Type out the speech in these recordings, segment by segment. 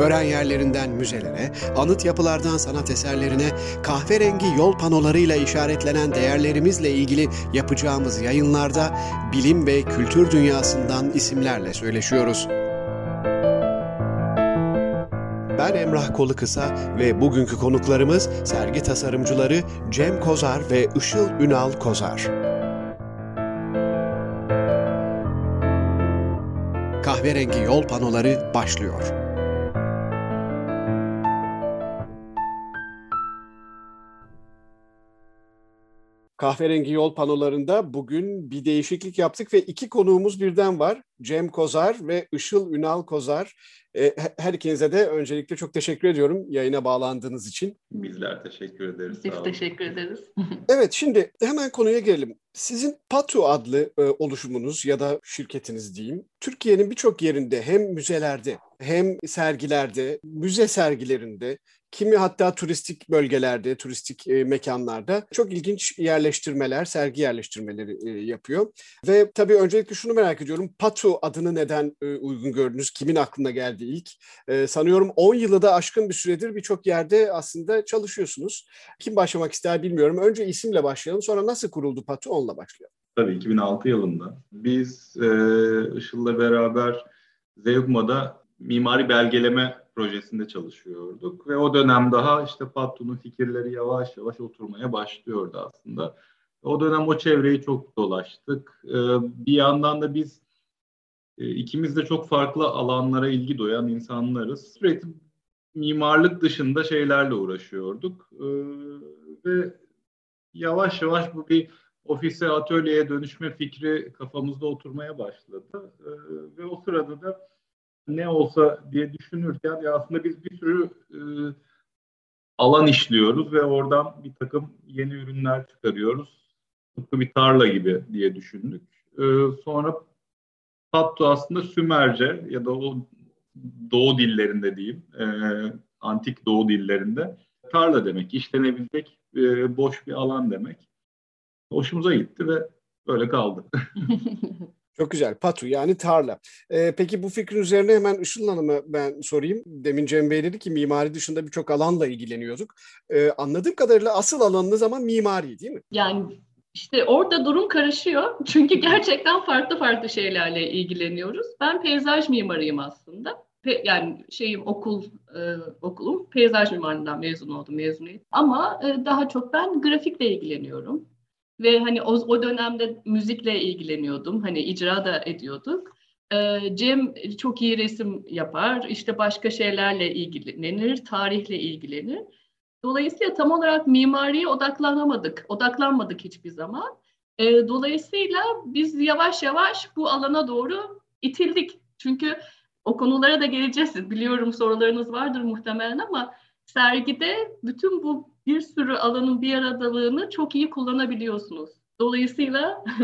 Öğren yerlerinden müzelere, anıt yapılardan sanat eserlerine, kahverengi yol panolarıyla işaretlenen değerlerimizle ilgili yapacağımız yayınlarda bilim ve kültür dünyasından isimlerle söyleşiyoruz. Ben Emrah Kolukısa ve bugünkü konuklarımız sergi tasarımcıları Cem Kozar ve Işıl Ünal Kozar. Kahverengi yol panoları başlıyor. Kahverengi yol panolarında bugün bir değişiklik yaptık ve iki konuğumuz birden var. Cem Kozar ve Işıl Ünal Kozar. E, her ikinize de öncelikle çok teşekkür ediyorum yayına bağlandığınız için. Bizler teşekkür ederiz. Biz teşekkür ederiz. evet şimdi hemen konuya gelelim. Sizin Patu adlı e, oluşumunuz ya da şirketiniz diyeyim, Türkiye'nin birçok yerinde hem müzelerde hem sergilerde, müze sergilerinde Kimi hatta turistik bölgelerde, turistik e, mekanlarda çok ilginç yerleştirmeler, sergi yerleştirmeleri e, yapıyor. Ve tabii öncelikle şunu merak ediyorum. Patu adını neden e, uygun gördünüz? Kimin aklına geldi ilk? E, sanıyorum 10 yılı da aşkın bir süredir birçok yerde aslında çalışıyorsunuz. Kim başlamak ister bilmiyorum. Önce isimle başlayalım. Sonra nasıl kuruldu Patu? Onunla başlayalım. Tabii 2006 yılında. Biz e, Işıl'la beraber Zeugma'da mimari belgeleme projesinde çalışıyorduk ve o dönem daha işte Pattu'nun fikirleri yavaş yavaş oturmaya başlıyordu aslında. O dönem o çevreyi çok dolaştık. Ee, bir yandan da biz e, ikimiz de çok farklı alanlara ilgi duyan insanlarız. Sürekli mimarlık dışında şeylerle uğraşıyorduk. Ee, ve yavaş yavaş bu bir ofise, atölyeye dönüşme fikri kafamızda oturmaya başladı. Ee, ve o sırada da ne olsa diye düşünürken ya aslında biz bir sürü e, alan işliyoruz ve oradan bir takım yeni ürünler çıkarıyoruz. Tıpkı bir tarla gibi diye düşündük. E, sonra Pattu aslında Sümerce ya da o Doğu dillerinde diyeyim, e, antik Doğu dillerinde tarla demek, işlenebilecek e, boş bir alan demek. Hoşumuza gitti ve böyle kaldı. Çok güzel. Patu yani tarla. Ee, peki bu fikrin üzerine hemen Işıl Hanım'a ben sorayım. Demin Cem Bey dedi ki mimari dışında birçok alanla ilgileniyorduk. Ee, anladığım kadarıyla asıl alanınız ama mimari değil mi? Yani işte orada durum karışıyor. Çünkü gerçekten farklı farklı şeylerle ilgileniyoruz. Ben peyzaj mimarıyım aslında. Pe yani şeyim okul e, okulum peyzaj mimarlığından mezun oldum mezuniyet. Ama e, daha çok ben grafikle ilgileniyorum. Ve hani o, o dönemde müzikle ilgileniyordum. Hani icra da ediyorduk. Ee, Cem çok iyi resim yapar. İşte başka şeylerle ilgilenir, tarihle ilgilenir. Dolayısıyla tam olarak mimariye odaklanamadık. Odaklanmadık hiçbir zaman. Ee, dolayısıyla biz yavaş yavaş bu alana doğru itildik. Çünkü o konulara da geleceğiz. Biliyorum sorularınız vardır muhtemelen ama sergide bütün bu bir sürü alanın bir aradalığını çok iyi kullanabiliyorsunuz. Dolayısıyla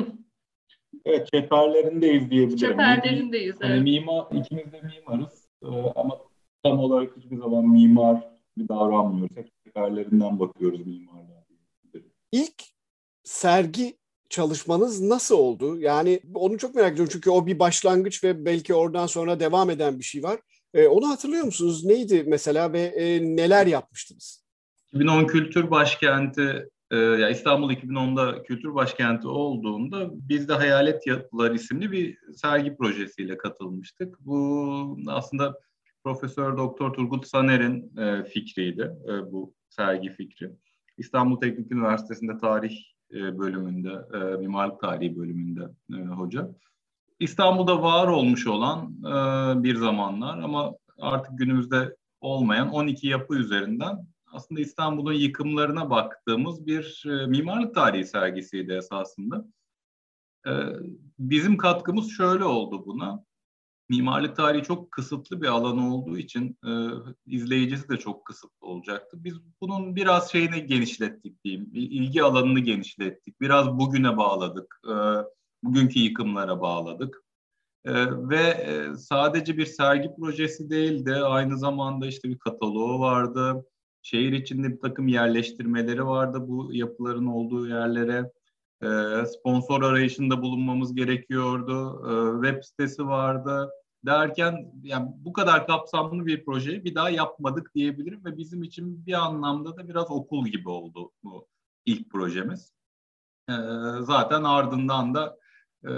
Evet, çeperlerindeyiz diyebilirim. Çeperlerindeyiz, hani evet. Mimar, ikimiz de mimarız ee, ama tam olarak hiçbir zaman mimar bir davranmıyoruz. Hep çeperlerinden bakıyoruz mimarlığa. İlk sergi çalışmanız nasıl oldu? Yani onu çok merak ediyorum çünkü o bir başlangıç ve belki oradan sonra devam eden bir şey var. Ee, onu hatırlıyor musunuz? Neydi mesela ve e, neler yapmıştınız? 2010 Kültür Başkenti e, ya İstanbul 2010'da kültür başkenti olduğunda biz de Hayalet Yapılar isimli bir sergi projesiyle katılmıştık. Bu aslında Profesör Doktor Turgut Saner'in e, fikriydi e, bu sergi fikri. İstanbul Teknik Üniversitesi'nde tarih bölümünde, mimarlık tarihi bölümünde hoca. İstanbul'da var olmuş olan bir zamanlar ama artık günümüzde olmayan 12 yapı üzerinden aslında İstanbul'un yıkımlarına baktığımız bir e, mimarlık tarihi sergisiydi esasında. E, bizim katkımız şöyle oldu buna. Mimarlık tarihi çok kısıtlı bir alan olduğu için e, izleyicisi de çok kısıtlı olacaktı. Biz bunun biraz şeyini genişlettik diyeyim, ilgi alanını genişlettik. Biraz bugüne bağladık, e, bugünkü yıkımlara bağladık. ve sadece bir sergi projesi değildi. Aynı zamanda işte bir kataloğu vardı. Şehir içinde bir takım yerleştirmeleri vardı bu yapıların olduğu yerlere. sponsor arayışında bulunmamız gerekiyordu. web sitesi vardı derken yani bu kadar kapsamlı bir projeyi bir daha yapmadık diyebilirim ve bizim için bir anlamda da biraz okul gibi oldu bu ilk projemiz. Ee, zaten ardından da e,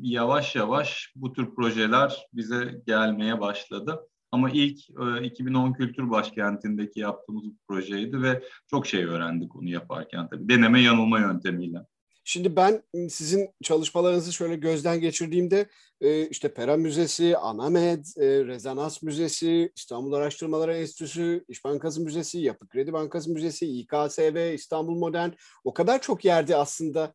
yavaş yavaş bu tür projeler bize gelmeye başladı. Ama ilk e, 2010 Kültür Başkenti'ndeki yaptığımız bir projeydi ve çok şey öğrendik onu yaparken tabii. Deneme yanılma yöntemiyle. Şimdi ben sizin çalışmalarınızı şöyle gözden geçirdiğimde işte Pera Müzesi, Anamed, Rezonans Müzesi, İstanbul Araştırmaları Enstitüsü, İş Bankası Müzesi, Yapı Kredi Bankası Müzesi, İKSV, İstanbul Modern o kadar çok yerde aslında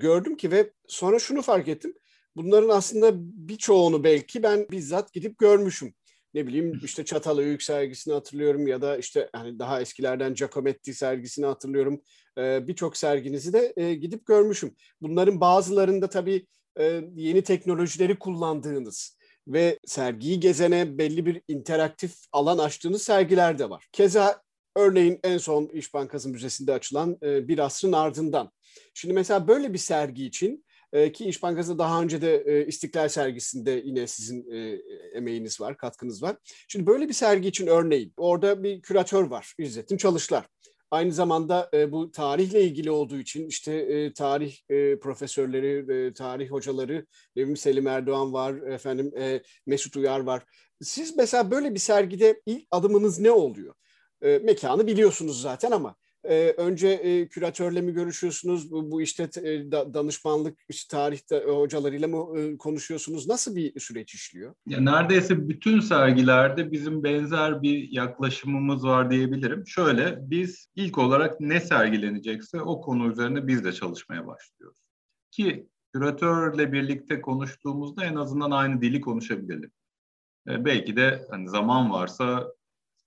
gördüm ki ve sonra şunu fark ettim. Bunların aslında birçoğunu belki ben bizzat gidip görmüşüm ne bileyim işte Çatalhöyük sergisini hatırlıyorum ya da işte hani daha eskilerden Giacometti sergisini hatırlıyorum. E, Birçok serginizi de e, gidip görmüşüm. Bunların bazılarında tabii e, yeni teknolojileri kullandığınız ve sergiyi gezene belli bir interaktif alan açtığınız sergiler de var. Keza örneğin en son İş Bankası Müzesi'nde açılan e, bir asrın ardından. Şimdi mesela böyle bir sergi için e, ki İş Bankası daha önce de e, İstiklal sergisinde yine sizin e, emeğiniz var, katkınız var. Şimdi böyle bir sergi için örneğin orada bir küratör var İzzettin Çalışlar. Aynı zamanda e, bu tarihle ilgili olduğu için işte tarih profesörleri, tarih hocaları, Nevim Selim Erdoğan var, efendim Mesut Uyar var. Siz mesela böyle bir sergide ilk adımınız ne oluyor? Mekanı biliyorsunuz zaten ama e, önce e, küratörle mi görüşüyorsunuz? Bu, bu işte e, da, danışmanlık, işte tarihte e, hocalarıyla mı e, konuşuyorsunuz? Nasıl bir süreç işliyor? Ya neredeyse bütün sergilerde bizim benzer bir yaklaşımımız var diyebilirim. Şöyle, biz ilk olarak ne sergilenecekse o konu üzerine biz de çalışmaya başlıyoruz. Ki küratörle birlikte konuştuğumuzda en azından aynı dili konuşabilelim. E, belki de hani zaman varsa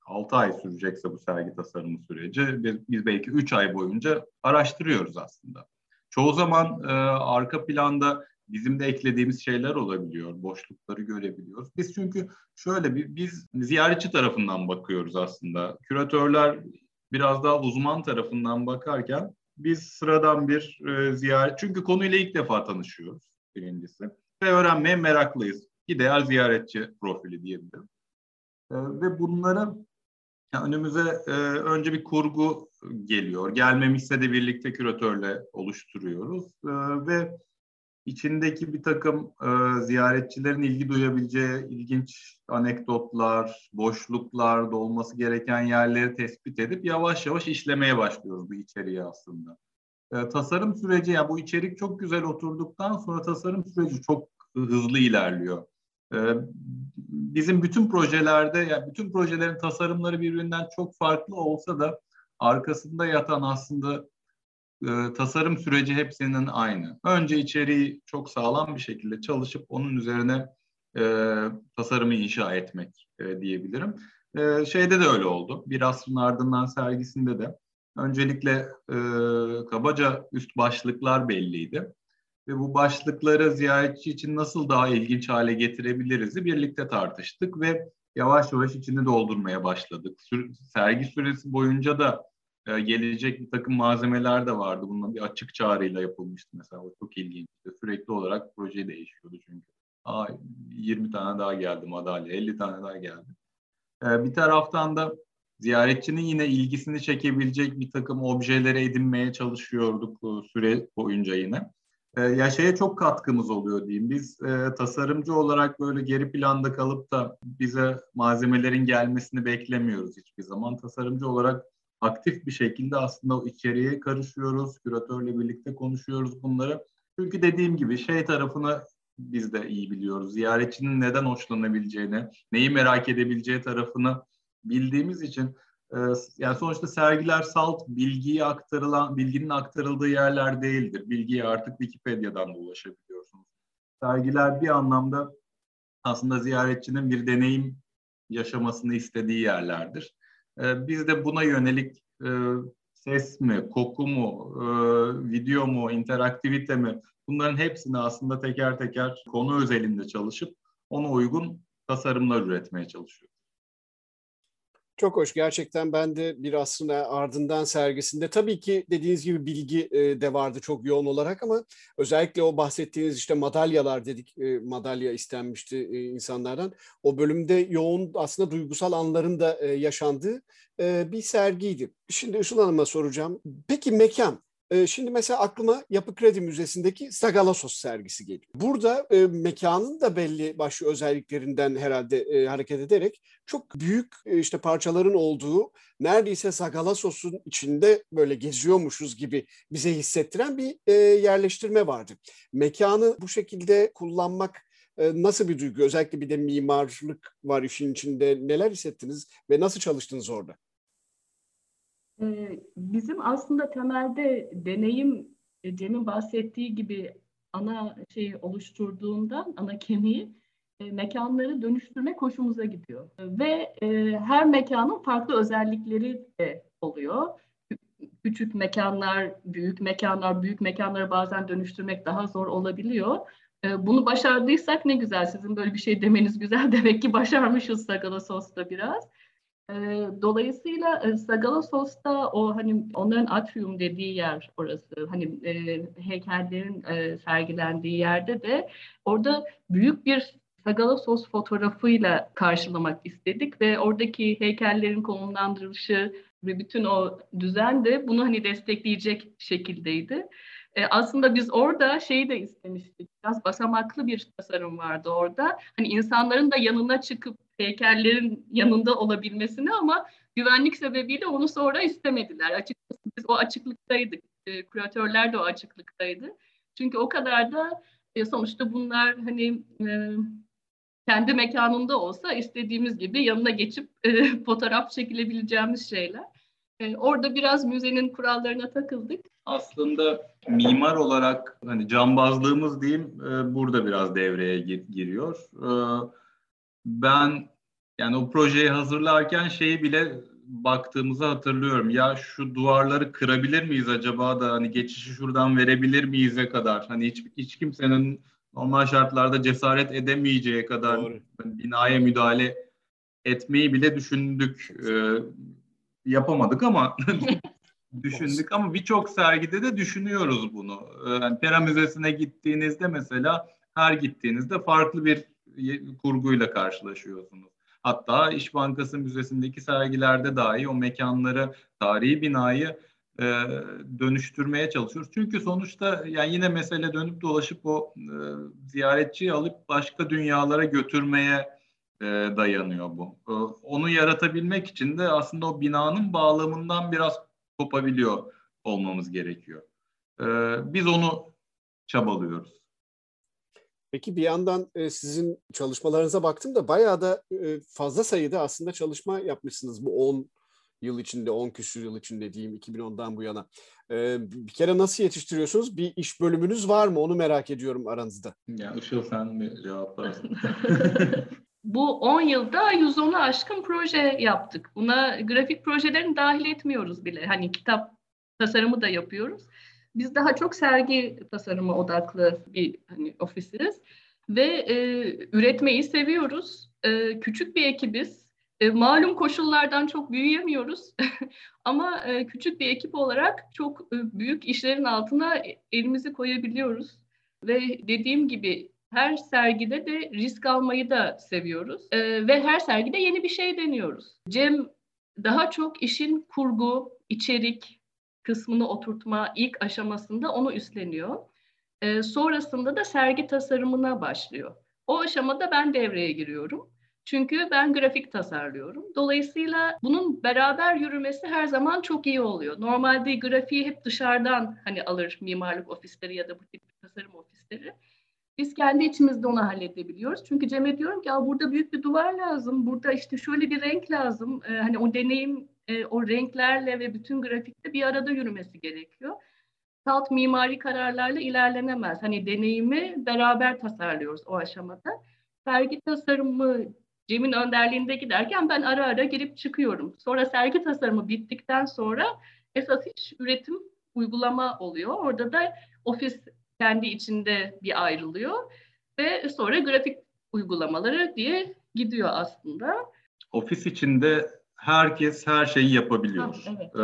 6 ay sürecekse bu sergi tasarımı süreci biz belki 3 ay boyunca araştırıyoruz aslında. Çoğu zaman e, arka planda bizim de eklediğimiz şeyler olabiliyor, boşlukları görebiliyoruz. Biz çünkü şöyle bir biz ziyaretçi tarafından bakıyoruz aslında. Küratörler biraz daha uzman tarafından bakarken biz sıradan bir e, ziyaret çünkü konuyla ilk defa tanışıyoruz birincisi ve öğrenmeye meraklıyız. İdeal ziyaretçi profili diyebilirim. E, ve bunları yani önümüze e, önce bir kurgu geliyor. Gelmemişse de birlikte küratörle oluşturuyoruz. E, ve içindeki bir takım e, ziyaretçilerin ilgi duyabileceği ilginç anekdotlar, boşluklar, dolması gereken yerleri tespit edip yavaş yavaş işlemeye başlıyoruz bu içeriği aslında. E, tasarım süreci, ya yani bu içerik çok güzel oturduktan sonra tasarım süreci çok hızlı ilerliyor. Ee, bizim bütün projelerde, yani bütün projelerin tasarımları birbirinden çok farklı olsa da arkasında yatan aslında e, tasarım süreci hepsinin aynı. Önce içeriği çok sağlam bir şekilde çalışıp onun üzerine e, tasarımı inşa etmek e, diyebilirim. E, şeyde de öyle oldu. Bir asrın ardından sergisinde de öncelikle e, kabaca üst başlıklar belliydi ve bu başlıkları ziyaretçi için nasıl daha ilginç hale getirebiliriz birlikte tartıştık ve yavaş yavaş içini doldurmaya başladık. sergi süresi boyunca da e, gelecek bir takım malzemeler de vardı. Bunun bir açık çağrıyla yapılmıştı mesela. O çok ilginçti. Sürekli olarak proje değişiyordu çünkü. Aa, 20 tane daha geldi madalya, 50 tane daha geldi. E, bir taraftan da ziyaretçinin yine ilgisini çekebilecek bir takım objelere edinmeye çalışıyorduk süre boyunca yine. E, ya şeye çok katkımız oluyor diyeyim. Biz e, tasarımcı olarak böyle geri planda kalıp da bize malzemelerin gelmesini beklemiyoruz hiçbir zaman. Tasarımcı olarak aktif bir şekilde aslında o içeriye karışıyoruz. Küratörle birlikte konuşuyoruz bunları. Çünkü dediğim gibi şey tarafını biz de iyi biliyoruz. Ziyaretçinin neden hoşlanabileceğini, neyi merak edebileceği tarafını bildiğimiz için yani sonuçta sergiler salt bilgiyi aktarılan, bilginin aktarıldığı yerler değildir. Bilgiye artık Wikipedia'dan da ulaşabiliyorsunuz. Sergiler bir anlamda aslında ziyaretçinin bir deneyim yaşamasını istediği yerlerdir. Ee, biz de buna yönelik e, ses mi, koku mu, e, video mu, interaktivite mi bunların hepsini aslında teker teker konu özelinde çalışıp ona uygun tasarımlar üretmeye çalışıyor. Çok hoş. Gerçekten ben de bir asrın ardından sergisinde tabii ki dediğiniz gibi bilgi e, de vardı çok yoğun olarak ama özellikle o bahsettiğiniz işte madalyalar dedik e, madalya istenmişti e, insanlardan. O bölümde yoğun aslında duygusal anların da yaşandığı bir sergiydi. Şimdi Işıl Hanım'a soracağım. Peki mekan şimdi mesela aklıma Yapı Kredi Müzesi'ndeki Sagalassos sergisi geliyor. Burada e, mekanın da belli başlı özelliklerinden herhalde e, hareket ederek çok büyük e, işte parçaların olduğu neredeyse Sagalassos'un içinde böyle geziyormuşuz gibi bize hissettiren bir e, yerleştirme vardı. Mekanı bu şekilde kullanmak nasıl bir duygu? Özellikle bir de mimarlık var işin içinde. Neler hissettiniz ve nasıl çalıştınız orada? Ee, bizim aslında temelde deneyim e, Cem'in bahsettiği gibi ana şeyi oluşturduğundan, ana kemiği e, mekanları dönüştürme hoşumuza gidiyor. Ve e, her mekanın farklı özellikleri de oluyor. Küçük mekanlar, büyük mekanlar, büyük mekanları bazen dönüştürmek daha zor olabiliyor. Bunu başardıysak ne güzel. Sizin böyle bir şey demeniz güzel. Demek ki başarmışız Sagala Sos'ta biraz. Dolayısıyla Sagalassos'ta o hani onların atrium dediği yer orası. Hani e, heykellerin e, sergilendiği yerde de orada büyük bir Sagalassos fotoğrafıyla karşılamak istedik ve oradaki heykellerin konumlandırılışı ve bütün o düzen de bunu hani destekleyecek şekildeydi. E, aslında biz orada şeyi de istemiştik. Biraz basamaklı bir tasarım vardı orada. Hani insanların da yanına çıkıp heykellerin yanında olabilmesini ama güvenlik sebebiyle onu sonra istemediler. Açıkçası biz o açıklıktaydık. E, küratörler de o açıklıktaydı. Çünkü o kadar da e, sonuçta bunlar hani e, kendi mekanında olsa istediğimiz gibi yanına geçip e, fotoğraf çekilebileceğimiz şeyler. E, orada biraz müzenin kurallarına takıldık. Aslında mimar olarak hani cambazlığımız diyeyim e, burada biraz devreye gir, giriyor. E, ben yani o projeyi hazırlarken şeyi bile baktığımızı hatırlıyorum. Ya şu duvarları kırabilir miyiz acaba da hani geçişi şuradan verebilir miyize kadar. Hani hiç, hiç kimsenin normal şartlarda cesaret edemeyeceği kadar Doğru. binaya müdahale etmeyi bile düşündük. Ee, yapamadık ama düşündük ama birçok sergide de düşünüyoruz bunu. Yani Pera Müzesi'ne gittiğinizde mesela her gittiğinizde farklı bir kurguyla karşılaşıyorsunuz. Hatta İş Bankası Müzesi'ndeki sergilerde dahi o mekanları, tarihi binayı e, dönüştürmeye çalışıyoruz. Çünkü sonuçta yani yine mesele dönüp dolaşıp o e, ziyaretçiyi alıp başka dünyalara götürmeye e, dayanıyor bu. E, onu yaratabilmek için de aslında o binanın bağlamından biraz kopabiliyor olmamız gerekiyor. E, biz onu çabalıyoruz. Peki bir yandan e, sizin çalışmalarınıza baktım da bayağı da e, fazla sayıda aslında çalışma yapmışsınız bu 10 yıl içinde, 10 küsur yıl içinde diyeyim 2010'dan bu yana. E, bir kere nasıl yetiştiriyorsunuz? Bir iş bölümünüz var mı? Onu merak ediyorum aranızda. Ya Işıl sen mi cevaplarsın? bu 10 yılda 110'u aşkın proje yaptık. Buna grafik projelerini dahil etmiyoruz bile. Hani kitap tasarımı da yapıyoruz. Biz daha çok sergi tasarımı odaklı bir hani ofisiz ve e, üretmeyi seviyoruz. E, küçük bir ekibiz. E, malum koşullardan çok büyüyemiyoruz ama e, küçük bir ekip olarak çok e, büyük işlerin altına elimizi koyabiliyoruz. Ve dediğim gibi her sergide de risk almayı da seviyoruz e, ve her sergide yeni bir şey deniyoruz. Cem daha çok işin kurgu, içerik, kısmını oturtma ilk aşamasında onu üstleniyor. E, sonrasında da sergi tasarımına başlıyor. O aşamada ben devreye giriyorum. Çünkü ben grafik tasarlıyorum. Dolayısıyla bunun beraber yürümesi her zaman çok iyi oluyor. Normalde grafiği hep dışarıdan hani alır mimarlık ofisleri ya da bu tip tasarım ofisleri. Biz kendi içimizde onu halledebiliyoruz. Çünkü Cem'e diyorum ki burada büyük bir duvar lazım, burada işte şöyle bir renk lazım. Ee, hani o deneyim e, o renklerle ve bütün grafikte bir arada yürümesi gerekiyor. Salt mimari kararlarla ilerlenemez. Hani deneyimi beraber tasarlıyoruz o aşamada. Sergi tasarımı Cem'in önderliğinde giderken ben ara ara girip çıkıyorum. Sonra sergi tasarımı bittikten sonra esas iş üretim, uygulama oluyor. Orada da ofis kendi içinde bir ayrılıyor ve sonra grafik uygulamaları diye gidiyor aslında. Ofis içinde herkes her şeyi yapabiliyor. Ha, evet.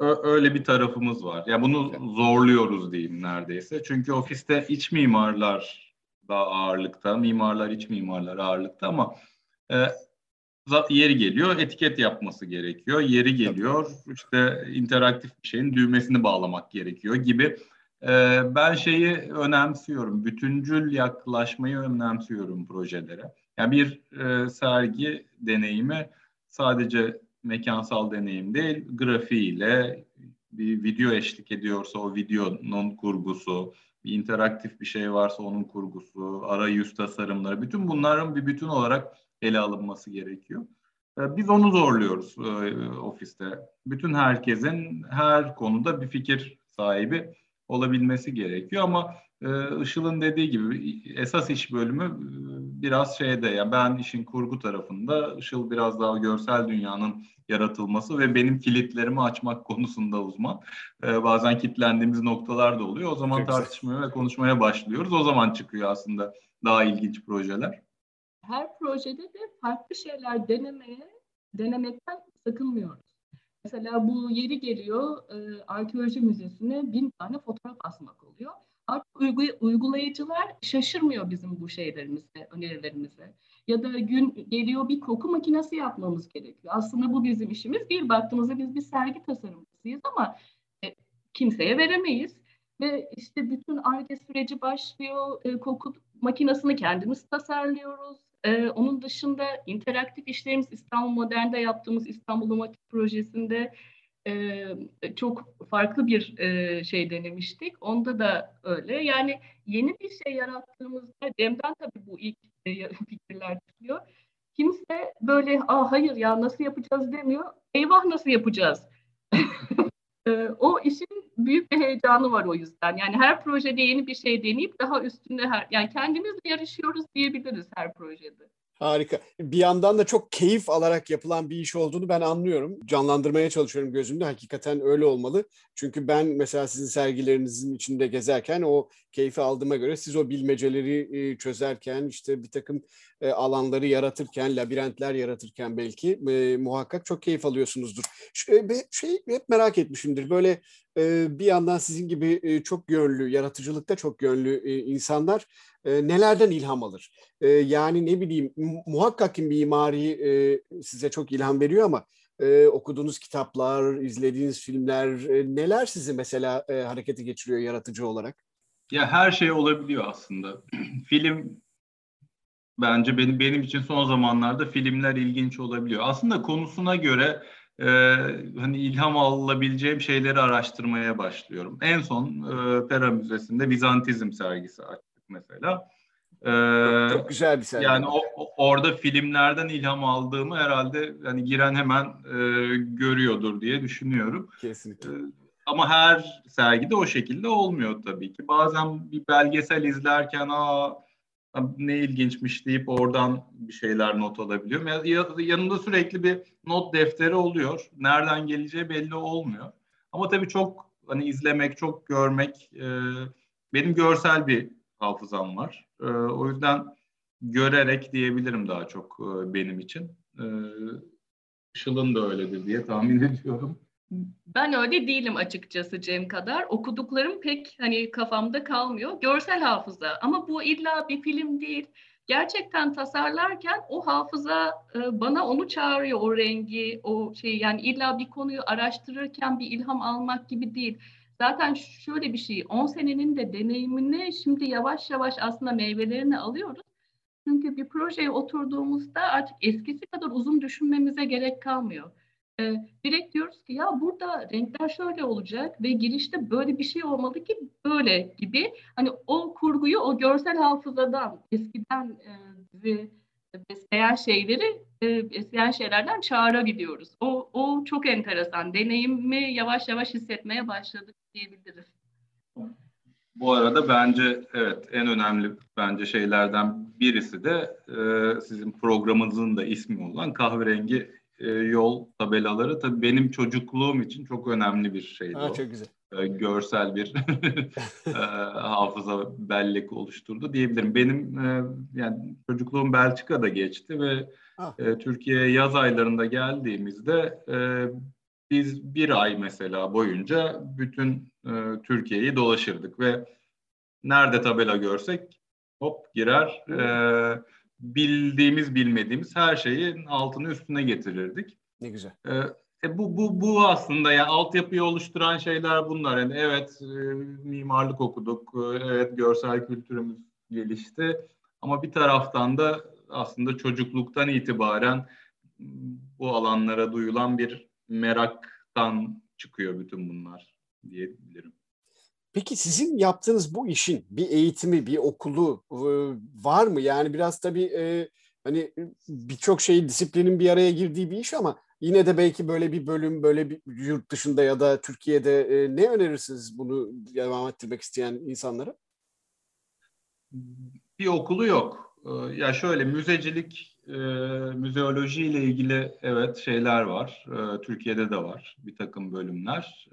Ee, öyle bir tarafımız var. Ya yani bunu zorluyoruz diyeyim neredeyse. Çünkü ofiste iç mimarlar da ağırlıkta, mimarlar iç mimarlar ağırlıkta ama e, yeri geliyor etiket yapması gerekiyor. Yeri geliyor işte interaktif bir şeyin düğmesini bağlamak gerekiyor gibi. Ee, ben şeyi önemsiyorum. Bütüncül yaklaşmayı önemsiyorum projelere. Yani bir e, sergi deneyimi sadece mekansal deneyim değil, grafiğiyle bir video eşlik ediyorsa o videonun kurgusu, bir interaktif bir şey varsa onun kurgusu, arayüz tasarımları, bütün bunların bir bütün olarak ele alınması gerekiyor. Ee, biz onu zorluyoruz e, ofiste. Bütün herkesin her konuda bir fikir sahibi olabilmesi gerekiyor ama e, Işıl'ın dediği gibi esas iş bölümü e, biraz şeyde ya ben işin kurgu tarafında Işıl biraz daha görsel dünyanın yaratılması ve benim kilitlerimi açmak konusunda uzman. bazen kilitlendiğimiz noktalar da oluyor. O zaman Çok tartışmaya güzel. ve konuşmaya başlıyoruz. O zaman çıkıyor aslında daha ilginç projeler her projede de farklı şeyler denemeye, denemekten sakınmıyoruz. Mesela bu yeri geliyor e, arkeoloji müzesine bin tane fotoğraf asmak oluyor. Artık uygulayıcılar şaşırmıyor bizim bu şeylerimize, önerilerimize. Ya da gün geliyor bir koku makinesi yapmamız gerekiyor. Aslında bu bizim işimiz değil. Baktığımızda biz bir sergi tasarımcısıyız ama e, kimseye veremeyiz. Ve işte bütün ARGE süreci başlıyor. E, koku makinesini kendimiz tasarlıyoruz. Ee, onun dışında interaktif işlerimiz İstanbul Modern'de yaptığımız İstanbul Umatik projesinde e, çok farklı bir e, şey denemiştik. Onda da öyle. Yani yeni bir şey yarattığımızda Cem'den tabii bu ilk e, fikirler çıkıyor. Kimse böyle Aa, hayır ya nasıl yapacağız demiyor. Eyvah nasıl yapacağız? e, o işin büyük bir heyecanı var o yüzden. Yani her projede yeni bir şey deneyip daha üstünde her yani kendimizle yarışıyoruz diyebiliriz her projede. Harika. Bir yandan da çok keyif alarak yapılan bir iş olduğunu ben anlıyorum. Canlandırmaya çalışıyorum gözümde. Hakikaten öyle olmalı. Çünkü ben mesela sizin sergilerinizin içinde gezerken o keyfi aldığıma göre siz o bilmeceleri e, çözerken işte bir takım e, alanları yaratırken, labirentler yaratırken belki e, muhakkak çok keyif alıyorsunuzdur. Şey hep merak etmişimdir. Böyle bir yandan sizin gibi çok yönlü, yaratıcılıkta çok yönlü insanlar nelerden ilham alır? Yani ne bileyim muhakkak ki mimari size çok ilham veriyor ama okuduğunuz kitaplar, izlediğiniz filmler neler sizi mesela harekete geçiriyor yaratıcı olarak? Ya her şey olabiliyor aslında. Film bence benim benim için son zamanlarda filmler ilginç olabiliyor. Aslında konusuna göre e, hani ilham alabileceğim şeyleri araştırmaya başlıyorum. En son e, Pera Müzesi'nde Bizantizm sergisi açtık mesela. Ee, çok, güzel bir sergi. Yani o, orada filmlerden ilham aldığımı herhalde hani giren hemen e, görüyordur diye düşünüyorum. Kesinlikle. Ee, ama her sergide o şekilde olmuyor tabii ki. Bazen bir belgesel izlerken aa ne ilginçmiş deyip oradan bir şeyler not alabiliyorum. Ya, yanımda sürekli bir not defteri oluyor. Nereden geleceği belli olmuyor. Ama tabii çok hani izlemek, çok görmek e, benim görsel bir hafızam var. E, o yüzden görerek diyebilirim daha çok e, benim için. E, Işıl'ın da öyledir diye tahmin ediyorum. Ben öyle değilim açıkçası Cem kadar. Okuduklarım pek hani kafamda kalmıyor. Görsel hafıza ama bu illa bir film değil. Gerçekten tasarlarken o hafıza e, bana onu çağırıyor o rengi, o şey yani illa bir konuyu araştırırken bir ilham almak gibi değil. Zaten şöyle bir şey 10 senenin de deneyimini şimdi yavaş yavaş aslında meyvelerini alıyoruz. Çünkü bir projeye oturduğumuzda artık eskisi kadar uzun düşünmemize gerek kalmıyor e, direkt diyoruz ki ya burada renkler şöyle olacak ve girişte böyle bir şey olmalı ki böyle gibi. Hani o kurguyu o görsel hafızadan eskiden e, besleyen şeyleri e, besleyen şeylerden çağırabiliyoruz. O, o çok enteresan. Deneyimi yavaş yavaş hissetmeye başladık diyebiliriz. Bu arada bence evet en önemli bence şeylerden birisi de e, sizin programınızın da ismi olan kahverengi e, yol tabelaları tabii benim çocukluğum için çok önemli bir şeydi ha, o. Çok güzel. E, görsel bir e, hafıza bellek oluşturdu diyebilirim. Benim e, yani çocukluğum Belçika'da geçti ve ah. e, Türkiye'ye yaz aylarında geldiğimizde e, biz bir ay mesela boyunca bütün e, Türkiye'yi dolaşırdık ve nerede tabela görsek hop girer e, bildiğimiz bilmediğimiz her şeyin altını üstüne getirirdik. Ne güzel. E, e, bu, bu, bu aslında yani altyapıyı oluşturan şeyler bunlar. Yani evet e, mimarlık okuduk, e, evet görsel kültürümüz gelişti. Ama bir taraftan da aslında çocukluktan itibaren bu alanlara duyulan bir meraktan çıkıyor bütün bunlar diyebilirim. Peki sizin yaptığınız bu işin bir eğitimi, bir okulu e, var mı? Yani biraz tabii e, hani birçok şeyi disiplinin bir araya girdiği bir iş ama yine de belki böyle bir bölüm böyle bir yurt dışında ya da Türkiye'de e, ne önerirsiniz bunu devam ettirmek isteyen insanlara? Bir okulu yok. Ya şöyle müzecilik, müzeoloji ile ilgili evet şeyler var. Türkiye'de de var bir takım bölümler.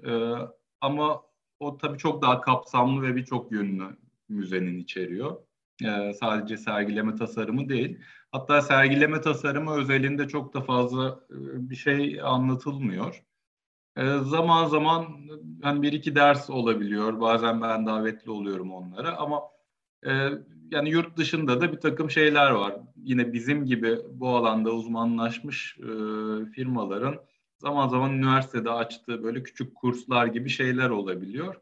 Ama o tabii çok daha kapsamlı ve birçok yönlü müzenin içeriyor. Ee, sadece sergileme tasarımı değil. Hatta sergileme tasarımı özelinde çok da fazla e, bir şey anlatılmıyor. Ee, zaman zaman hani bir iki ders olabiliyor. Bazen ben davetli oluyorum onlara ama e, yani yurt dışında da bir takım şeyler var. Yine bizim gibi bu alanda uzmanlaşmış e, firmaların zaman zaman üniversitede açtığı böyle küçük kurslar gibi şeyler olabiliyor.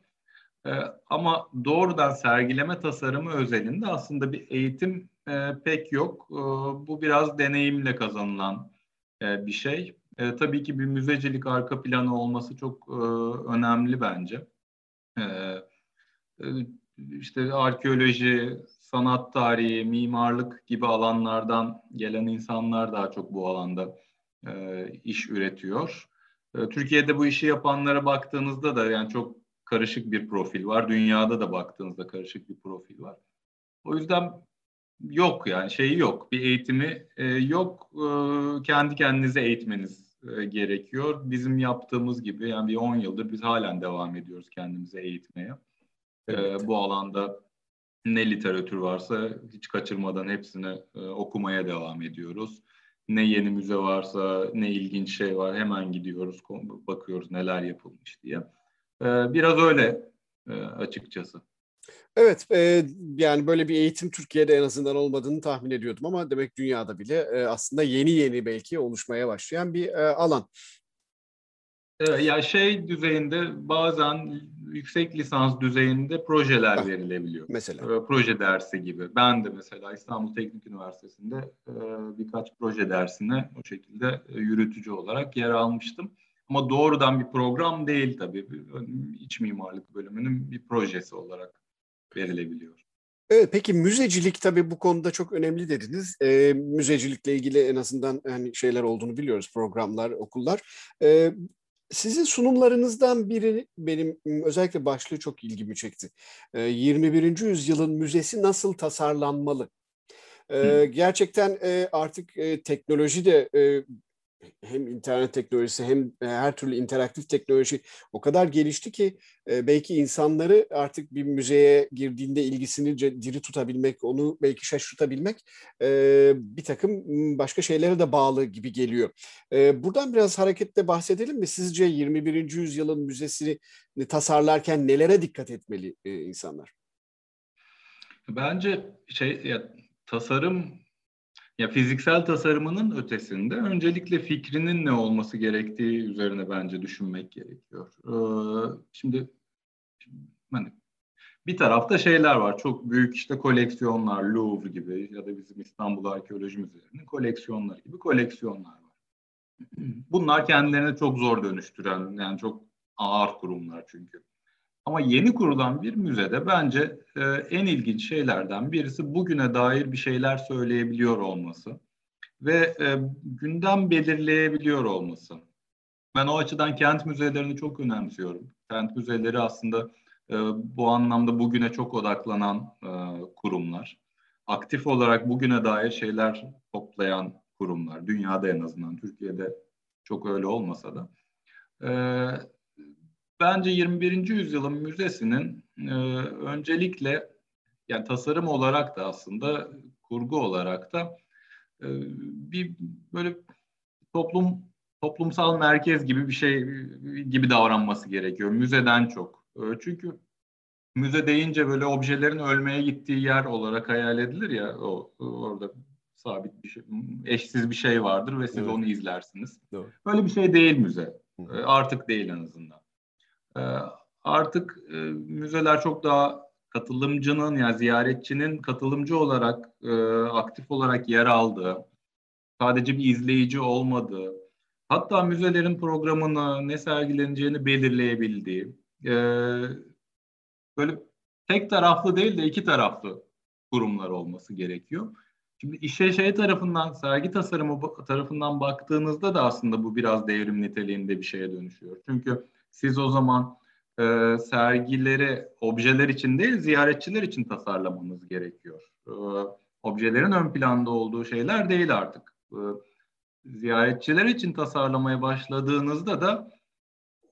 E, ama doğrudan sergileme tasarımı özelinde aslında bir eğitim e, pek yok. E, bu biraz deneyimle kazanılan e, bir şey. E, tabii ki bir müzecilik arka planı olması çok e, önemli bence. E, işte arkeoloji, sanat tarihi, mimarlık gibi alanlardan gelen insanlar daha çok bu alanda e, iş üretiyor. E, Türkiye'de bu işi yapanlara baktığınızda da yani çok karışık bir profil var. Dünyada da baktığınızda karışık bir profil var. O yüzden yok yani şeyi yok. Bir eğitimi e, yok. E, kendi kendinize eğitmeniz e, gerekiyor. Bizim yaptığımız gibi yani bir 10 yıldır biz halen devam ediyoruz kendimize eğitmeye. E, evet. E, bu alanda ne literatür varsa hiç kaçırmadan hepsini e, okumaya devam ediyoruz ne yeni müze varsa, ne ilginç şey var hemen gidiyoruz, bakıyoruz neler yapılmış diye. Ee, biraz öyle e, açıkçası. Evet, e, yani böyle bir eğitim Türkiye'de en azından olmadığını tahmin ediyordum ama demek dünyada bile e, aslında yeni yeni belki oluşmaya başlayan bir e, alan. Evet, ya şey düzeyinde bazen yüksek lisans düzeyinde projeler ha, verilebiliyor. Mesela. E, proje dersi gibi. Ben de mesela İstanbul Teknik Üniversitesi'nde e, birkaç proje dersine o şekilde e, yürütücü olarak yer almıştım. Ama doğrudan bir program değil tabii. İç mimarlık bölümünün bir projesi olarak verilebiliyor. Evet, peki müzecilik tabii bu konuda çok önemli dediniz. E, müzecilikle ilgili en azından hani şeyler olduğunu biliyoruz, programlar, okullar. E, sizin sunumlarınızdan biri benim özellikle başlığı çok ilgimi çekti. 21. yüzyılın müzesi nasıl tasarlanmalı? Gerçekten artık teknoloji de hem internet teknolojisi hem e, her türlü interaktif teknoloji o kadar gelişti ki e, belki insanları artık bir müzeye girdiğinde ilgisini diri tutabilmek, onu belki şaşırtabilmek e, bir takım başka şeylere de bağlı gibi geliyor. Buradan biraz hareketle bahsedelim mi? Sizce 21. yüzyılın müzesini tasarlarken nelere dikkat etmeli insanlar? Bence şey ya, tasarım ya fiziksel tasarımının ötesinde öncelikle fikrinin ne olması gerektiği üzerine bence düşünmek gerekiyor. Ee, şimdi hani bir tarafta şeyler var. Çok büyük işte koleksiyonlar, Louvre gibi ya da bizim İstanbul Arkeoloji Müzelerinin koleksiyonları gibi koleksiyonlar var. Bunlar kendilerini çok zor dönüştüren, yani çok ağır kurumlar çünkü. Ama yeni kurulan bir müzede bence e, en ilginç şeylerden birisi bugüne dair bir şeyler söyleyebiliyor olması ve e, gündem belirleyebiliyor olması. Ben o açıdan kent müzelerini çok önemsiyorum. Kent müzeleri aslında e, bu anlamda bugüne çok odaklanan e, kurumlar. Aktif olarak bugüne dair şeyler toplayan kurumlar. Dünyada en azından, Türkiye'de Çok öyle olmasa da. E, bence 21. yüzyılın müzesinin e, öncelikle yani tasarım olarak da aslında kurgu olarak da e, bir böyle toplum toplumsal merkez gibi bir şey gibi davranması gerekiyor müzeden çok. E, çünkü müze deyince böyle objelerin ölmeye gittiği yer olarak hayal edilir ya o orada sabit bir şey, eşsiz bir şey vardır ve siz evet. onu izlersiniz. Doğru. Böyle bir şey değil müze. Hı. E, artık değil en azından. E, artık e, müzeler çok daha katılımcının yani ziyaretçinin katılımcı olarak aktif olarak yer aldığı, sadece bir izleyici olmadığı, hatta müzelerin programını ne sergileneceğini belirleyebildiği, böyle tek taraflı değil de iki taraflı kurumlar olması gerekiyor. Şimdi işe şey tarafından, sergi tasarımı tarafından baktığınızda da aslında bu biraz devrim niteliğinde bir şeye dönüşüyor. Çünkü siz o zaman e, sergileri objeler için değil, ziyaretçiler için tasarlamanız gerekiyor. E, objelerin ön planda olduğu şeyler değil artık. E, ziyaretçiler için tasarlamaya başladığınızda da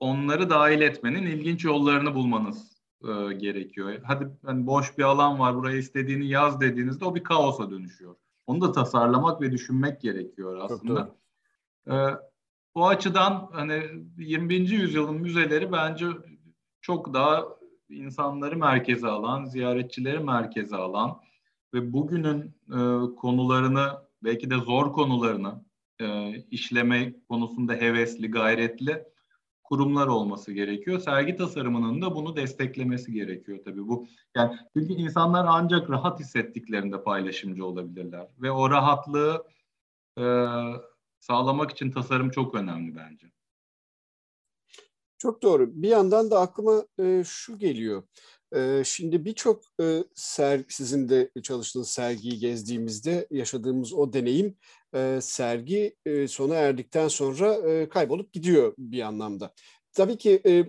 onları dahil etmenin ilginç yollarını bulmanız e, gerekiyor. Hadi hani boş bir alan var buraya istediğini yaz dediğinizde o bir kaosa dönüşüyor. Onu da tasarlamak ve düşünmek gerekiyor aslında. E, bu açıdan hani 21. yüzyılın müzeleri bence çok daha insanları merkeze alan, ziyaretçileri merkeze alan ve bugünün e, konularını belki de zor konularını e, işleme konusunda hevesli, gayretli kurumlar olması gerekiyor. Sergi tasarımının da bunu desteklemesi gerekiyor tabii. Bu yani çünkü insanlar ancak rahat hissettiklerinde paylaşımcı olabilirler ve o rahatlığı e, sağlamak için tasarım çok önemli bence. Çok doğru. Bir yandan da aklıma e, şu geliyor. E, şimdi birçok e, ser, sizin de çalıştığınız sergiyi gezdiğimizde yaşadığımız o deneyim e, sergi e, sona erdikten sonra e, kaybolup gidiyor bir anlamda. Tabii ki e,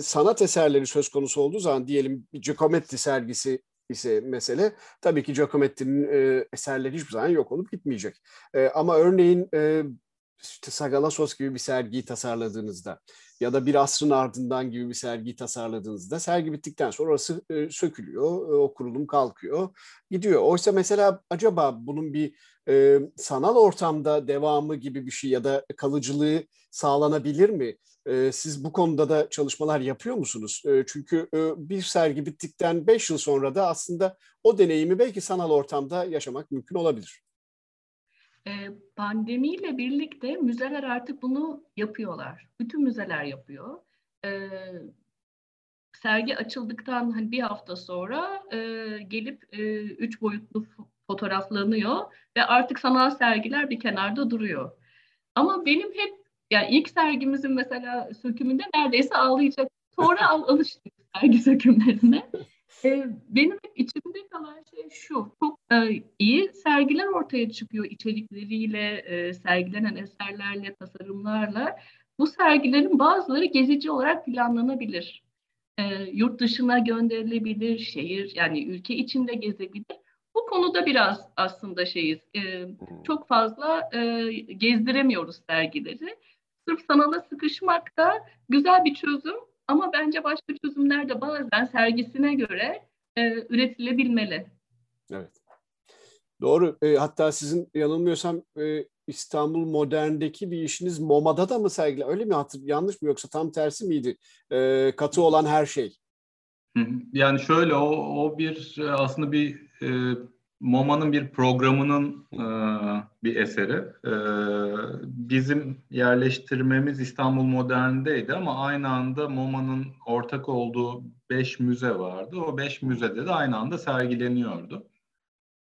sanat eserleri söz konusu olduğu zaman diyelim Giacometti sergisi ise mesele tabii ki Giacometti'nin e, eserleri hiçbir zaman yok olup gitmeyecek. E, ama örneğin e, işte Sagalassos gibi bir sergiyi tasarladığınızda ya da bir asrın ardından gibi bir sergiyi tasarladığınızda sergi bittikten sonra orası e, sökülüyor, e, o kurulum kalkıyor, gidiyor. Oysa mesela acaba bunun bir e, sanal ortamda devamı gibi bir şey ya da kalıcılığı sağlanabilir mi? E, siz bu konuda da çalışmalar yapıyor musunuz? E, çünkü e, bir sergi bittikten beş yıl sonra da aslında o deneyimi belki sanal ortamda yaşamak mümkün olabilir. Pandemiyle birlikte müzeler artık bunu yapıyorlar. Bütün müzeler yapıyor. Sergi açıldıktan hani bir hafta sonra gelip üç boyutlu fotoğraflanıyor ve artık sanal sergiler bir kenarda duruyor. Ama benim hep yani ilk sergimizin mesela sökümünde neredeyse ağlayacak. Sonra al, alıştık sergi sökümlerine. Ee, benim içimde kalan şey şu, çok e, iyi sergiler ortaya çıkıyor içerikleriyle, e, sergilenen eserlerle, tasarımlarla. Bu sergilerin bazıları gezici olarak planlanabilir. E, yurt dışına gönderilebilir, şehir yani ülke içinde gezebilir. Bu konuda biraz aslında şeyiz, e, çok fazla e, gezdiremiyoruz sergileri. Sırf sanala sıkışmak da güzel bir çözüm ama bence başka çözümler de bazen sergisine göre e, üretilebilmeli. Evet. Doğru. E, hatta sizin yanılmıyorsam e, İstanbul Modern'deki bir işiniz MoMA'da da mı sergile? Öyle mi hatır? Yanlış mı yoksa tam tersi miydi? E, katı olan her şey. Yani şöyle o, o bir aslında bir e, MoMA'nın bir programının e, bir eseri. E, bizim yerleştirmemiz İstanbul Modern'deydi ama aynı anda MoMA'nın ortak olduğu beş müze vardı. O beş müzede de aynı anda sergileniyordu.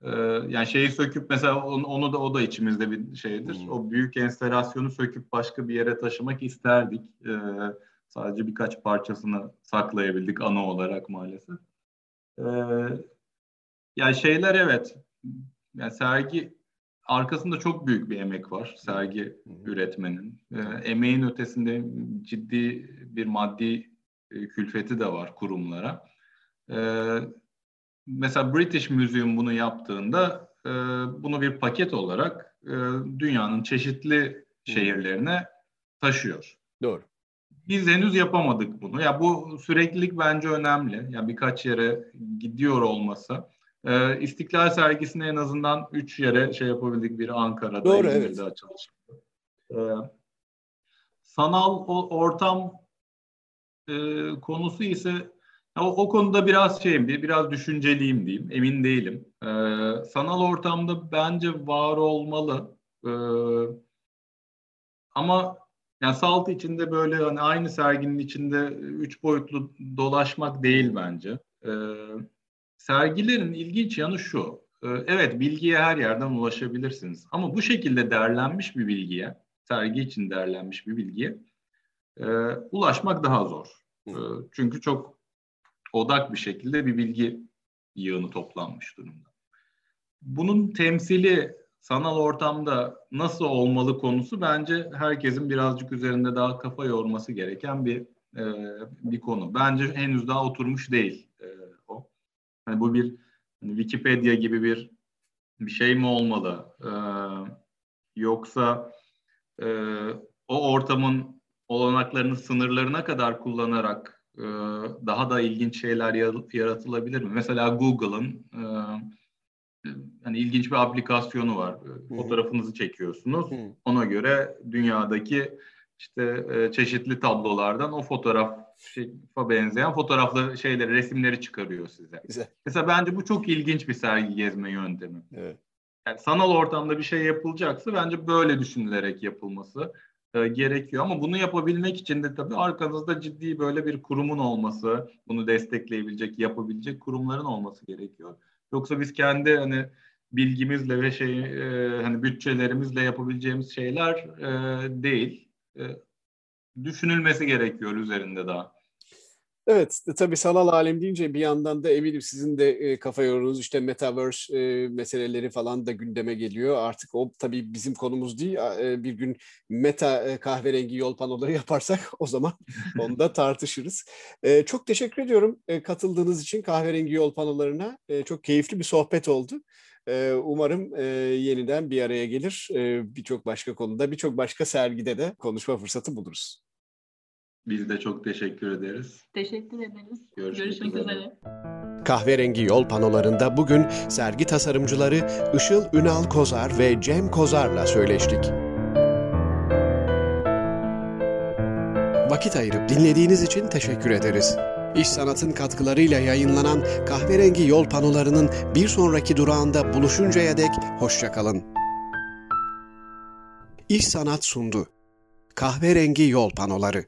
E, yani şeyi söküp mesela onu, onu da o da içimizde bir şeydir. Hmm. O büyük enstalasyonu söküp başka bir yere taşımak isterdik. E, sadece birkaç parçasını saklayabildik ana olarak maalesef. E, yani şeyler evet. Yani sergi arkasında çok büyük bir emek var sergi üretmenin. E, emeğin ötesinde ciddi bir maddi e, külfeti de var kurumlara. E, mesela British Museum bunu yaptığında e, bunu bir paket olarak e, dünyanın çeşitli şehirlerine taşıyor. Doğru. Biz henüz yapamadık bunu. Ya bu süreklilik bence önemli. Ya birkaç yere gidiyor olması. Ee, İstiklal sergisine en azından üç yere şey yapabildik. Biri Ankara'da, Doğru, İzmir'de evet. açılış. Ee, sanal ortam e, konusu ise o, o konuda biraz şeyim, biraz düşünceliyim diyeyim, emin değilim. Ee, sanal ortamda bence var olmalı. Ee, ama yani salt içinde böyle hani aynı serginin içinde üç boyutlu dolaşmak değil bence. Ee, sergilerin ilginç yanı şu. Ee, evet bilgiye her yerden ulaşabilirsiniz. Ama bu şekilde değerlenmiş bir bilgiye, sergi için değerlenmiş bir bilgiye e, ulaşmak daha zor. E, çünkü çok odak bir şekilde bir bilgi yığını toplanmış durumda. Bunun temsili sanal ortamda nasıl olmalı konusu bence herkesin birazcık üzerinde daha kafa yorması gereken bir e, bir konu. Bence henüz daha oturmuş değil e. Hani bu bir hani Wikipedia gibi bir bir şey mi olmalı? E, yoksa e, o ortamın olanaklarını sınırlarına kadar kullanarak e, daha da ilginç şeyler yaratılabilir mi? Mesela Google'ın e, hani ilginç bir aplikasyonu var. Hı. Fotoğrafınızı çekiyorsunuz. Hı. Ona göre dünyadaki işte e, çeşitli tablolardan o fotoğrafa benzeyen fotoğrafları, şeyleri, resimleri çıkarıyor size. Güzel. Mesela bence bu çok ilginç bir sergi gezme yöntemi. Evet. Yani sanal ortamda bir şey yapılacaksa bence böyle düşünülerek yapılması e, gerekiyor. Ama bunu yapabilmek için de tabii arkanızda ciddi böyle bir kurumun olması, bunu destekleyebilecek, yapabilecek kurumların olması gerekiyor. Yoksa biz kendi hani bilgimizle ve şey e, hani bütçelerimizle yapabileceğimiz şeyler e, değil. E, düşünülmesi gerekiyor üzerinde daha. Evet, tabii sanal alem deyince bir yandan da eminim sizin de e, kafa yorunuz işte metaverse e, meseleleri falan da gündeme geliyor. Artık o tabii bizim konumuz değil. E, bir gün meta e, kahverengi yol panoları yaparsak o zaman onu da tartışırız. E, çok teşekkür ediyorum e, katıldığınız için kahverengi yol panolarına. E, çok keyifli bir sohbet oldu. E, umarım yeniden bir araya gelir. Birçok başka konuda, birçok başka sergide de konuşma fırsatı buluruz. Biz de çok teşekkür ederiz. Teşekkür ederiz. Görüşmek, Görüşmek üzere. üzere. Kahverengi yol panolarında bugün sergi tasarımcıları Işıl Ünal Kozar ve Cem Kozar'la söyleştik. Vakit ayırıp dinlediğiniz için teşekkür ederiz. İş Sanat'ın katkılarıyla yayınlanan kahverengi yol panolarının bir sonraki durağında buluşuncaya dek hoşçakalın. İş Sanat sundu. Kahverengi yol panoları.